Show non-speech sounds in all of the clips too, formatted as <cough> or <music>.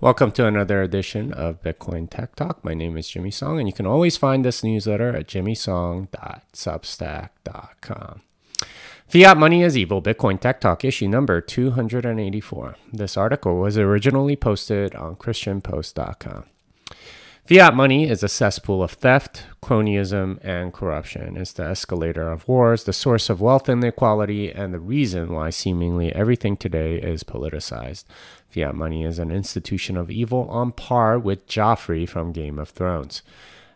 Welcome to another edition of Bitcoin Tech Talk. My name is Jimmy Song, and you can always find this newsletter at jimmysong.substack.com. Fiat Money is Evil Bitcoin Tech Talk, issue number 284. This article was originally posted on ChristianPost.com. Fiat money is a cesspool of theft, cronyism, and corruption. It's the escalator of wars, the source of wealth inequality, and the reason why seemingly everything today is politicized. Fiat money is an institution of evil on par with Joffrey from Game of Thrones.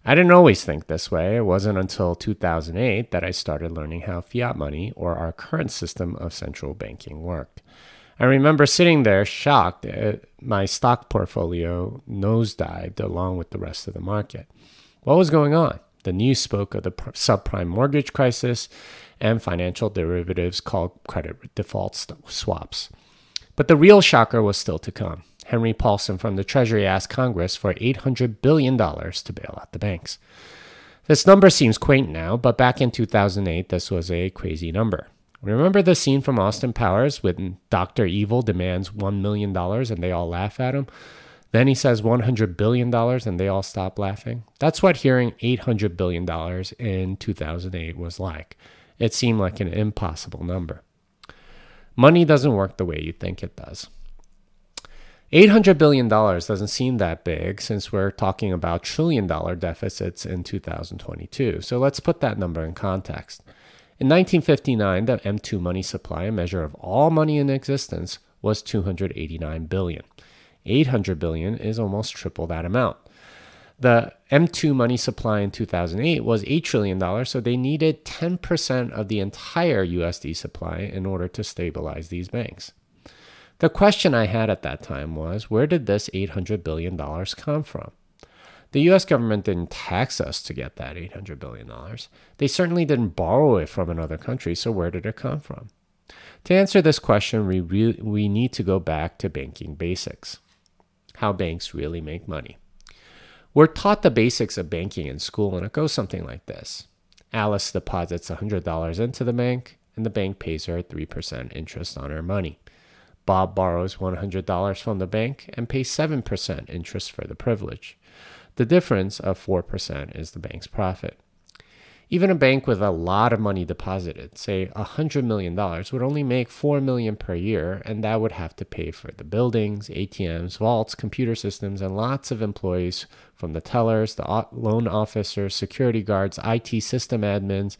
I didn't always think this way. It wasn't until 2008 that I started learning how fiat money, or our current system of central banking, worked. I remember sitting there shocked. My stock portfolio nosedived along with the rest of the market. What was going on? The news spoke of the subprime mortgage crisis and financial derivatives called credit default swaps. But the real shocker was still to come. Henry Paulson from the Treasury asked Congress for $800 billion to bail out the banks. This number seems quaint now, but back in 2008, this was a crazy number. Remember the scene from Austin Powers when Dr. Evil demands $1 million and they all laugh at him? Then he says $100 billion and they all stop laughing? That's what hearing $800 billion in 2008 was like. It seemed like an impossible number. Money doesn't work the way you think it does. $800 billion doesn't seem that big since we're talking about trillion dollar deficits in 2022. So let's put that number in context. In 1959, the M2 money supply, a measure of all money in existence, was 289 billion. 800 billion is almost triple that amount. The M2 money supply in 2008 was $8 trillion, so they needed 10% of the entire USD supply in order to stabilize these banks. The question I had at that time was where did this $800 billion come from? The US government didn't tax us to get that $800 billion. They certainly didn't borrow it from another country, so where did it come from? To answer this question, we, re- we need to go back to banking basics how banks really make money. We're taught the basics of banking in school, and it goes something like this Alice deposits $100 into the bank, and the bank pays her 3% interest on her money. Bob borrows $100 from the bank and pays 7% interest for the privilege. The difference of 4% is the bank's profit. Even a bank with a lot of money deposited, say $100 million, would only make 4 million per year, and that would have to pay for the buildings, ATMs, vaults, computer systems, and lots of employees from the tellers, the loan officers, security guards, IT system admins,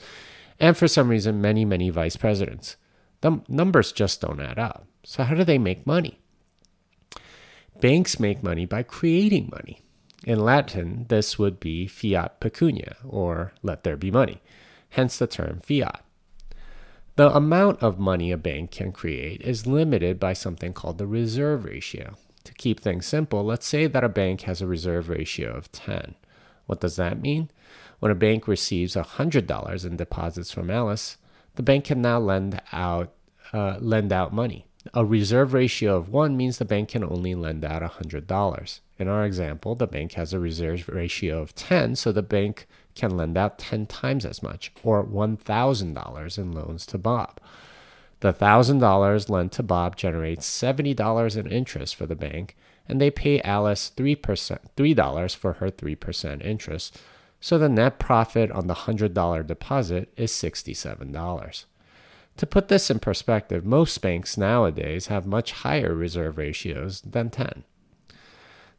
and for some reason, many, many vice presidents. The numbers just don't add up. So, how do they make money? Banks make money by creating money. In Latin, this would be fiat pecunia, or let there be money, hence the term fiat. The amount of money a bank can create is limited by something called the reserve ratio. To keep things simple, let's say that a bank has a reserve ratio of 10. What does that mean? When a bank receives $100 in deposits from Alice, the bank can now lend out, uh, lend out money. A reserve ratio of 1 means the bank can only lend out $100. In our example, the bank has a reserve ratio of 10, so the bank can lend out 10 times as much, or $1,000 in loans to Bob. The $1,000 lent to Bob generates $70 in interest for the bank, and they pay Alice 3%, $3 for her 3% interest, so the net profit on the $100 deposit is $67. To put this in perspective, most banks nowadays have much higher reserve ratios than 10.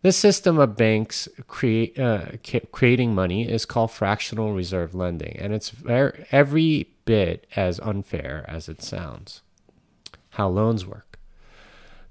This system of banks create, uh, creating money is called fractional reserve lending, and it's very, every bit as unfair as it sounds. How loans work.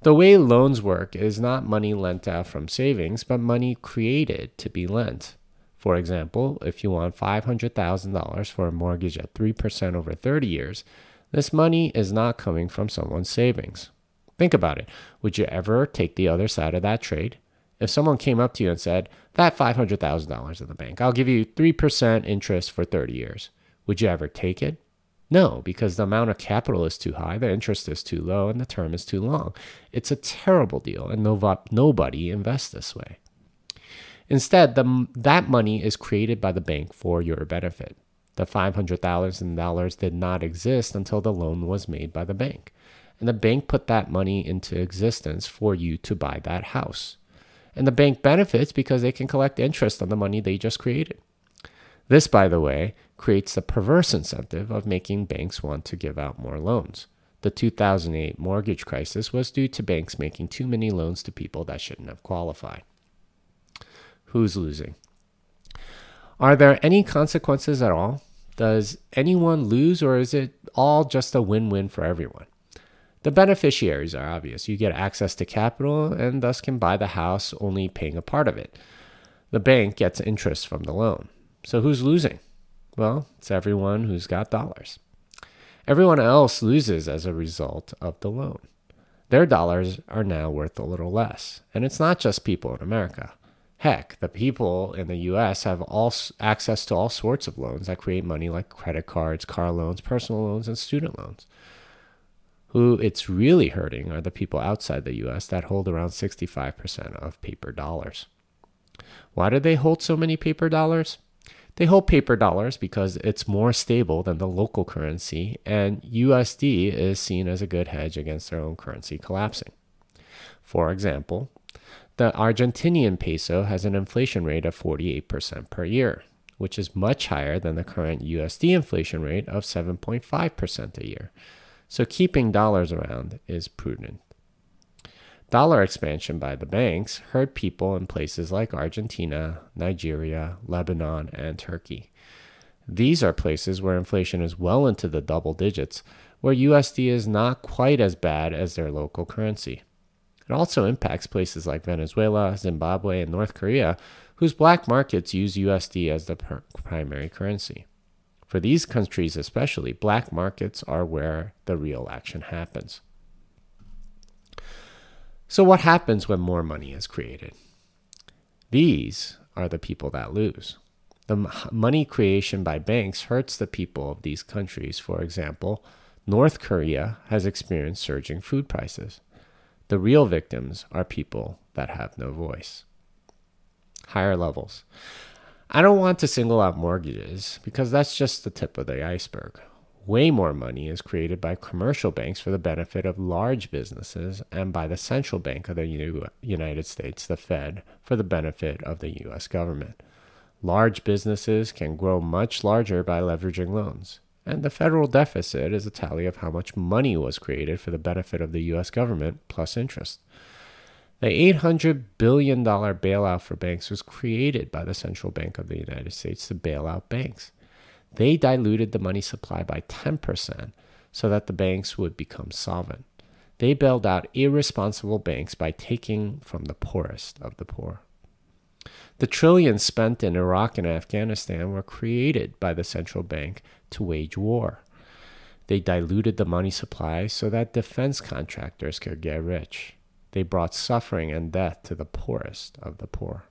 The way loans work is not money lent out from savings, but money created to be lent. For example, if you want $500,000 for a mortgage at 3% over 30 years, this money is not coming from someone's savings. Think about it. Would you ever take the other side of that trade? If someone came up to you and said, That $500,000 in the bank, I'll give you 3% interest for 30 years, would you ever take it? No, because the amount of capital is too high, the interest is too low, and the term is too long. It's a terrible deal, and nobody invests this way. Instead, the, that money is created by the bank for your benefit. The $500,000 did not exist until the loan was made by the bank. And the bank put that money into existence for you to buy that house. And the bank benefits because they can collect interest on the money they just created. This, by the way, creates the perverse incentive of making banks want to give out more loans. The 2008 mortgage crisis was due to banks making too many loans to people that shouldn't have qualified. Who's losing? Are there any consequences at all? Does anyone lose, or is it all just a win win for everyone? The beneficiaries are obvious. You get access to capital and thus can buy the house, only paying a part of it. The bank gets interest from the loan. So who's losing? Well, it's everyone who's got dollars. Everyone else loses as a result of the loan. Their dollars are now worth a little less. And it's not just people in America. Heck, the people in the US have all access to all sorts of loans that create money like credit cards, car loans, personal loans, and student loans. Who it's really hurting are the people outside the US that hold around 65% of paper dollars. Why do they hold so many paper dollars? They hold paper dollars because it's more stable than the local currency, and USD is seen as a good hedge against their own currency collapsing. For example, the Argentinian peso has an inflation rate of 48% per year, which is much higher than the current USD inflation rate of 7.5% a year. So keeping dollars around is prudent. Dollar expansion by the banks hurt people in places like Argentina, Nigeria, Lebanon, and Turkey. These are places where inflation is well into the double digits, where USD is not quite as bad as their local currency. It also impacts places like Venezuela, Zimbabwe, and North Korea, whose black markets use USD as the primary currency. For these countries especially, black markets are where the real action happens. So, what happens when more money is created? These are the people that lose. The money creation by banks hurts the people of these countries. For example, North Korea has experienced surging food prices. The real victims are people that have no voice. Higher levels. I don't want to single out mortgages because that's just the tip of the iceberg way more money is created by commercial banks for the benefit of large businesses and by the central bank of the United States, the Fed, for the benefit of the US government. Large businesses can grow much larger by leveraging loans. And the federal deficit is a tally of how much money was created for the benefit of the US government plus interest. The $800 billion bailout for banks was created by the Central Bank of the United States to bail out banks. They diluted the money supply by 10% so that the banks would become solvent. They bailed out irresponsible banks by taking from the poorest of the poor. The trillions spent in Iraq and Afghanistan were created by the central bank to wage war. They diluted the money supply so that defense contractors could get rich. They brought suffering and death to the poorest of the poor.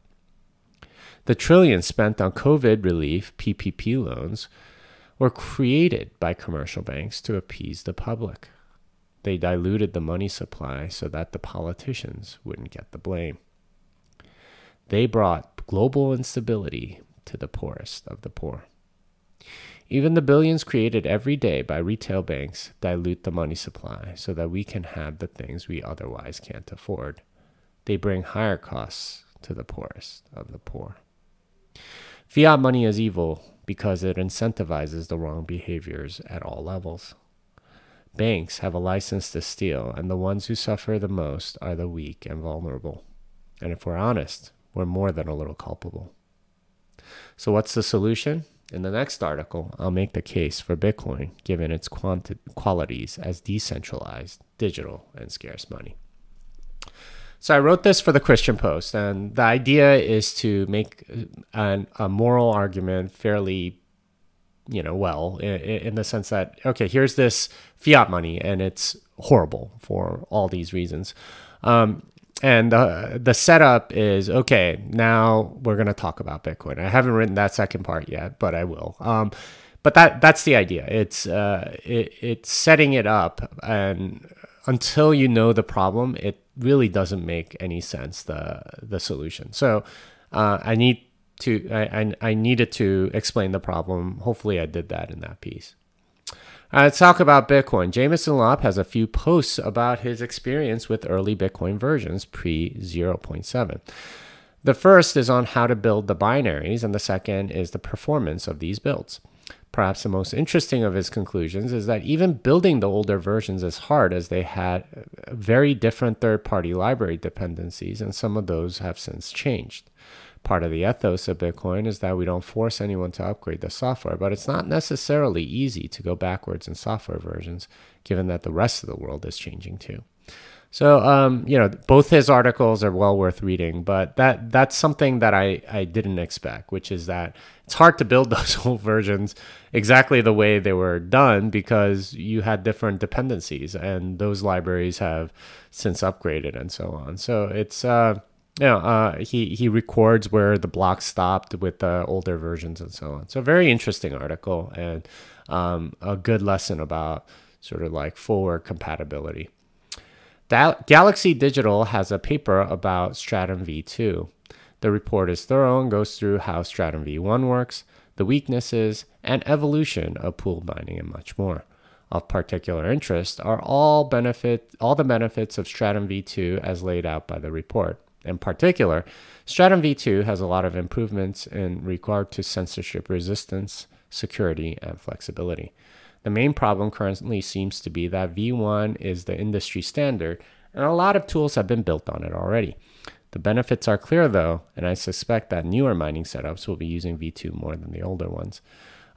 The trillions spent on COVID relief, PPP loans, were created by commercial banks to appease the public. They diluted the money supply so that the politicians wouldn't get the blame. They brought global instability to the poorest of the poor. Even the billions created every day by retail banks dilute the money supply so that we can have the things we otherwise can't afford. They bring higher costs to the poorest of the poor. Fiat money is evil because it incentivizes the wrong behaviors at all levels. Banks have a license to steal, and the ones who suffer the most are the weak and vulnerable. And if we're honest, we're more than a little culpable. So, what's the solution? In the next article, I'll make the case for Bitcoin given its quanti- qualities as decentralized, digital, and scarce money. So I wrote this for the Christian Post, and the idea is to make an, a moral argument fairly, you know, well, in, in, the sense that okay, here's this fiat money, and it's horrible for all these reasons. Um, and the the setup is okay. Now we're gonna talk about Bitcoin. I haven't written that second part yet, but I will. Um, but that that's the idea. It's uh, it, it's setting it up, and until you know the problem, it really doesn't make any sense the the solution. So uh, I need to I, I, I needed to explain the problem. Hopefully, I did that in that piece. Uh, let's talk about Bitcoin. Jameson Lopp has a few posts about his experience with early Bitcoin versions pre 0.7. The first is on how to build the binaries, and the second is the performance of these builds. Perhaps the most interesting of his conclusions is that even building the older versions is hard as they had very different third party library dependencies, and some of those have since changed. Part of the ethos of Bitcoin is that we don't force anyone to upgrade the software, but it's not necessarily easy to go backwards in software versions, given that the rest of the world is changing too. So, um, you know, both his articles are well worth reading, but that that's something that I, I didn't expect, which is that it's hard to build <laughs> those old versions exactly the way they were done because you had different dependencies, and those libraries have since upgraded and so on. So it's uh, know, uh, he he records where the block stopped with the older versions and so on. So very interesting article and um, a good lesson about sort of like forward compatibility. That Galaxy Digital has a paper about Stratum v2. The report is thorough and goes through how Stratum v1 works, the weaknesses, and evolution of pool binding and much more. Of particular interest are all benefit all the benefits of Stratum v2 as laid out by the report. In particular, Stratum v2 has a lot of improvements in regard to censorship resistance, security, and flexibility. The main problem currently seems to be that v1 is the industry standard, and a lot of tools have been built on it already. The benefits are clear though, and I suspect that newer mining setups will be using v2 more than the older ones.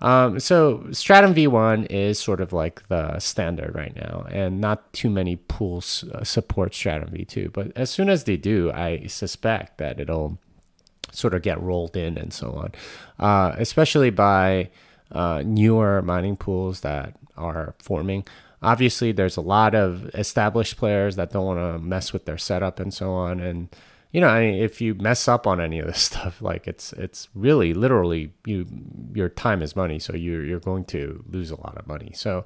Um, so Stratum V1 is sort of like the standard right now, and not too many pools uh, support Stratum V2. But as soon as they do, I suspect that it'll sort of get rolled in and so on, uh, especially by uh, newer mining pools that are forming. Obviously, there's a lot of established players that don't want to mess with their setup and so on, and you know, I mean, if you mess up on any of this <laughs> stuff, like it's it's really literally you your time is money, so you're you're going to lose a lot of money. So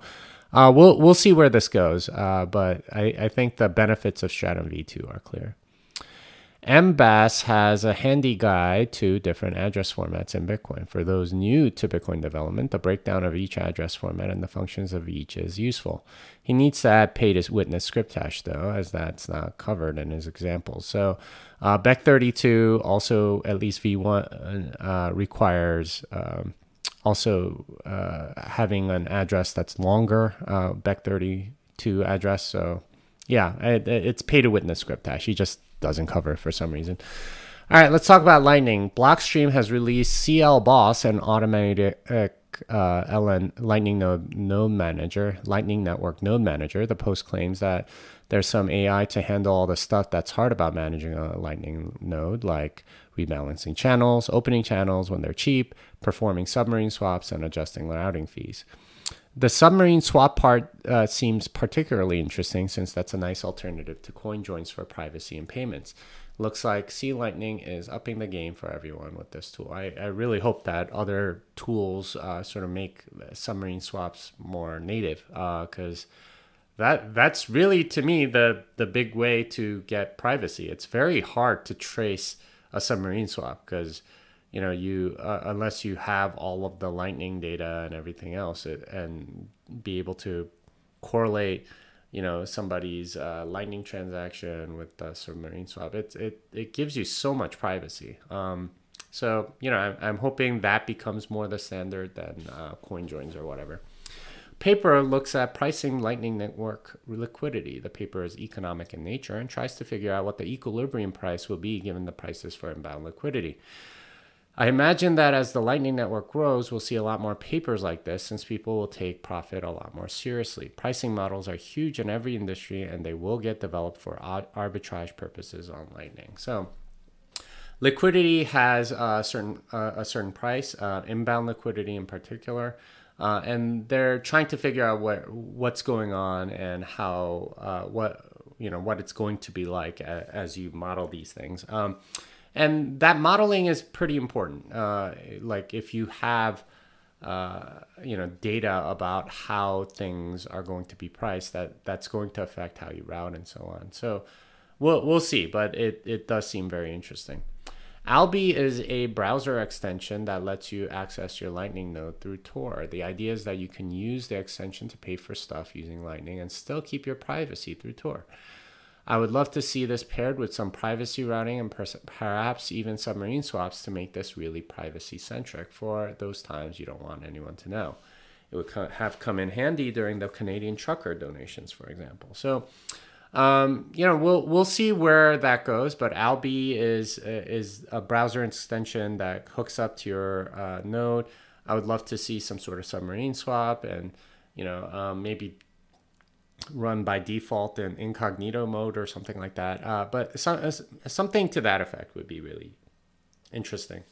uh, we'll we'll see where this goes, uh, but I, I think the benefits of Stratum V2 are clear. MBAS has a handy guide to different address formats in Bitcoin. For those new to Bitcoin development, the breakdown of each address format and the functions of each is useful. He needs to add pay to witness script hash, though, as that's not covered in his example. So, uh, Bech32 also, at least V1, uh, requires um, also uh, having an address that's longer, uh, Bech32 address. So, yeah, it, it's pay to witness script hash. He just doesn't cover for some reason. All right, let's talk about Lightning. Blockstream has released CLBOSS, an automated uh, LN Lightning node, node manager, Lightning Network node manager. The post claims that there's some AI to handle all the stuff that's hard about managing a Lightning node, like rebalancing channels, opening channels when they're cheap, performing submarine swaps, and adjusting routing fees. The submarine swap part uh, seems particularly interesting since that's a nice alternative to coin joins for privacy and payments. Looks like C-Lightning is upping the game for everyone with this tool. I, I really hope that other tools uh, sort of make submarine swaps more native because uh, that that's really to me the the big way to get privacy. It's very hard to trace a submarine swap because you know you uh, unless you have all of the lightning data and everything else it, and be able to correlate you know somebody's uh, lightning transaction with the submarine swap it, it it gives you so much privacy. Um, so you know I'm, I'm hoping that becomes more the standard than uh, coin joins or whatever. Paper looks at pricing lightning network liquidity. The paper is economic in nature and tries to figure out what the equilibrium price will be given the prices for inbound liquidity I imagine that as the Lightning Network grows, we'll see a lot more papers like this since people will take profit a lot more seriously. Pricing models are huge in every industry and they will get developed for arbitrage purposes on Lightning. So, liquidity has a certain, uh, a certain price, uh, inbound liquidity in particular. Uh, and they're trying to figure out what what's going on and how uh, what you know what it's going to be like as you model these things. Um, and that modeling is pretty important. Uh, like if you have uh, you know data about how things are going to be priced, that that's going to affect how you route and so on. So we'll we'll see, but it it does seem very interesting. Alby is a browser extension that lets you access your Lightning node through Tor. The idea is that you can use the extension to pay for stuff using Lightning and still keep your privacy through Tor. I would love to see this paired with some privacy routing and perhaps even submarine swaps to make this really privacy centric for those times you don't want anyone to know. It would have come in handy during the Canadian trucker donations, for example. So, um, you know, we'll we'll see where that goes. But Alby is is a browser extension that hooks up to your uh, node. I would love to see some sort of submarine swap and you know um, maybe run by default in incognito mode or something like that. Uh, but some, something to that effect would be really interesting.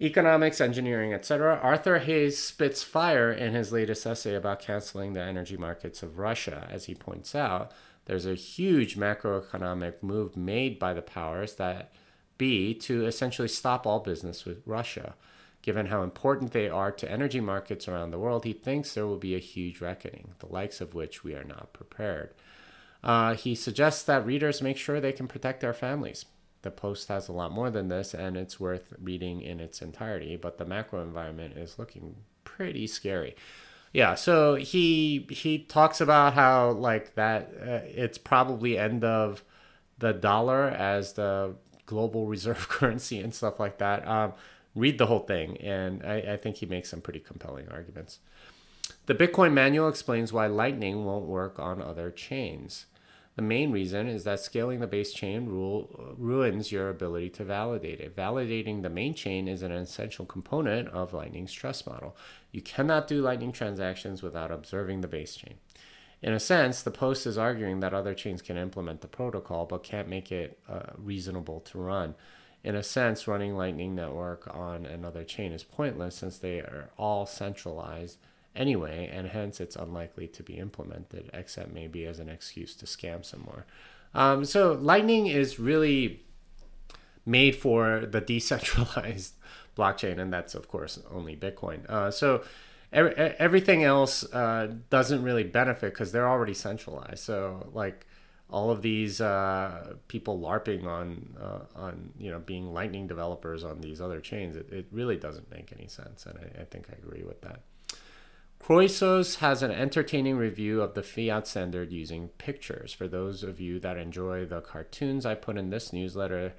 Economics, engineering, etc. Arthur Hayes spits fire in his latest essay about canceling the energy markets of Russia. As he points out, there's a huge macroeconomic move made by the powers that be to essentially stop all business with Russia. Given how important they are to energy markets around the world, he thinks there will be a huge reckoning, the likes of which we are not prepared. Uh, he suggests that readers make sure they can protect their families. The post has a lot more than this, and it's worth reading in its entirety, but the macro environment is looking pretty scary. Yeah, so he he talks about how like that uh, it's probably end of the dollar as the global <laughs> reserve currency and stuff like that. Um, read the whole thing, and I, I think he makes some pretty compelling arguments. The Bitcoin manual explains why Lightning won't work on other chains. The main reason is that scaling the base chain rule ruins your ability to validate it. Validating the main chain is an essential component of Lightning's trust model. You cannot do Lightning transactions without observing the base chain. In a sense, the post is arguing that other chains can implement the protocol but can't make it uh, reasonable to run in a sense, running Lightning Network on another chain is pointless since they are all centralized anyway, and hence it's unlikely to be implemented, except maybe as an excuse to scam some more. Um, so Lightning is really made for the decentralized <laughs> blockchain, and that's of course only Bitcoin. Uh, so every, everything else uh, doesn't really benefit because they're already centralized. So like all of these uh, people larping on uh, on you know being lightning developers on these other chains it, it really doesn't make any sense and I, I think i agree with that Croesus has an entertaining review of the fiat standard using pictures. For those of you that enjoy the cartoons I put in this newsletter,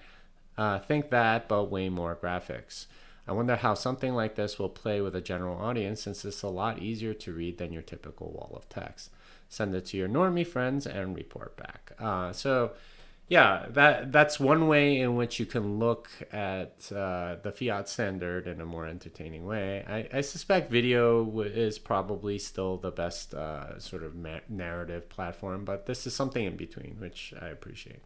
uh, think that, but way more graphics. I wonder how something like this will play with a general audience since it's a lot easier to read than your typical wall of text send it to your normie friends, and report back. Uh, so, yeah, that that's one way in which you can look at uh, the fiat standard in a more entertaining way. I, I suspect video is probably still the best uh, sort of ma- narrative platform, but this is something in between, which I appreciate.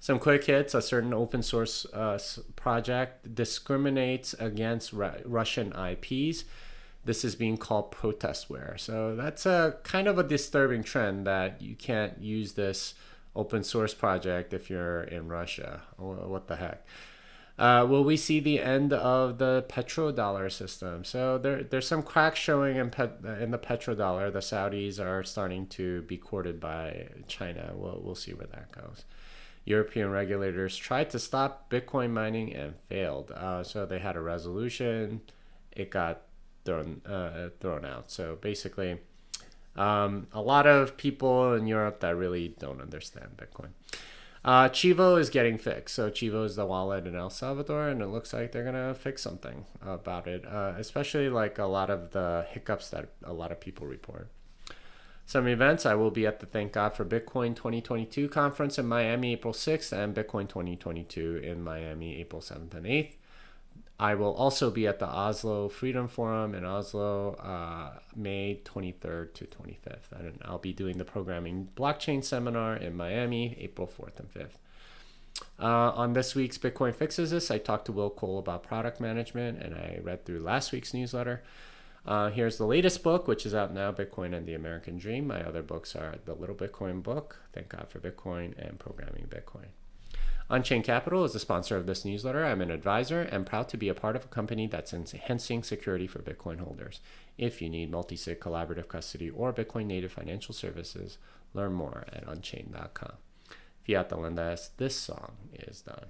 Some quick hits: a certain open source uh, project discriminates against Russian IPs this is being called protestware. So that's a kind of a disturbing trend that you can't use this open source project if you're in Russia. What the heck? Uh, will we see the end of the petrodollar system? So there, there's some cracks showing in, pet, in the petrodollar. The Saudis are starting to be courted by China. We'll, we'll see where that goes. European regulators tried to stop Bitcoin mining and failed. Uh, so they had a resolution. It got thrown uh, thrown out. So basically, um, a lot of people in Europe that really don't understand Bitcoin. Uh, Chivo is getting fixed. So Chivo is the wallet in El Salvador, and it looks like they're gonna fix something about it, uh, especially like a lot of the hiccups that a lot of people report. Some events I will be at the Thank God for Bitcoin 2022 conference in Miami April 6th and Bitcoin 2022 in Miami April 7th and 8th. I will also be at the Oslo Freedom Forum in Oslo, uh, May 23rd to 25th. And I'll be doing the programming blockchain seminar in Miami, April 4th and 5th. Uh, on this week's Bitcoin Fixes This, I talked to Will Cole about product management and I read through last week's newsletter. Uh, here's the latest book, which is out now Bitcoin and the American Dream. My other books are The Little Bitcoin Book, Thank God for Bitcoin, and Programming Bitcoin. Unchained Capital is the sponsor of this newsletter. I'm an advisor and proud to be a part of a company that's enhancing security for Bitcoin holders. If you need multi sig collaborative custody or Bitcoin native financial services, learn more at unchained.com. Fiat this song is done.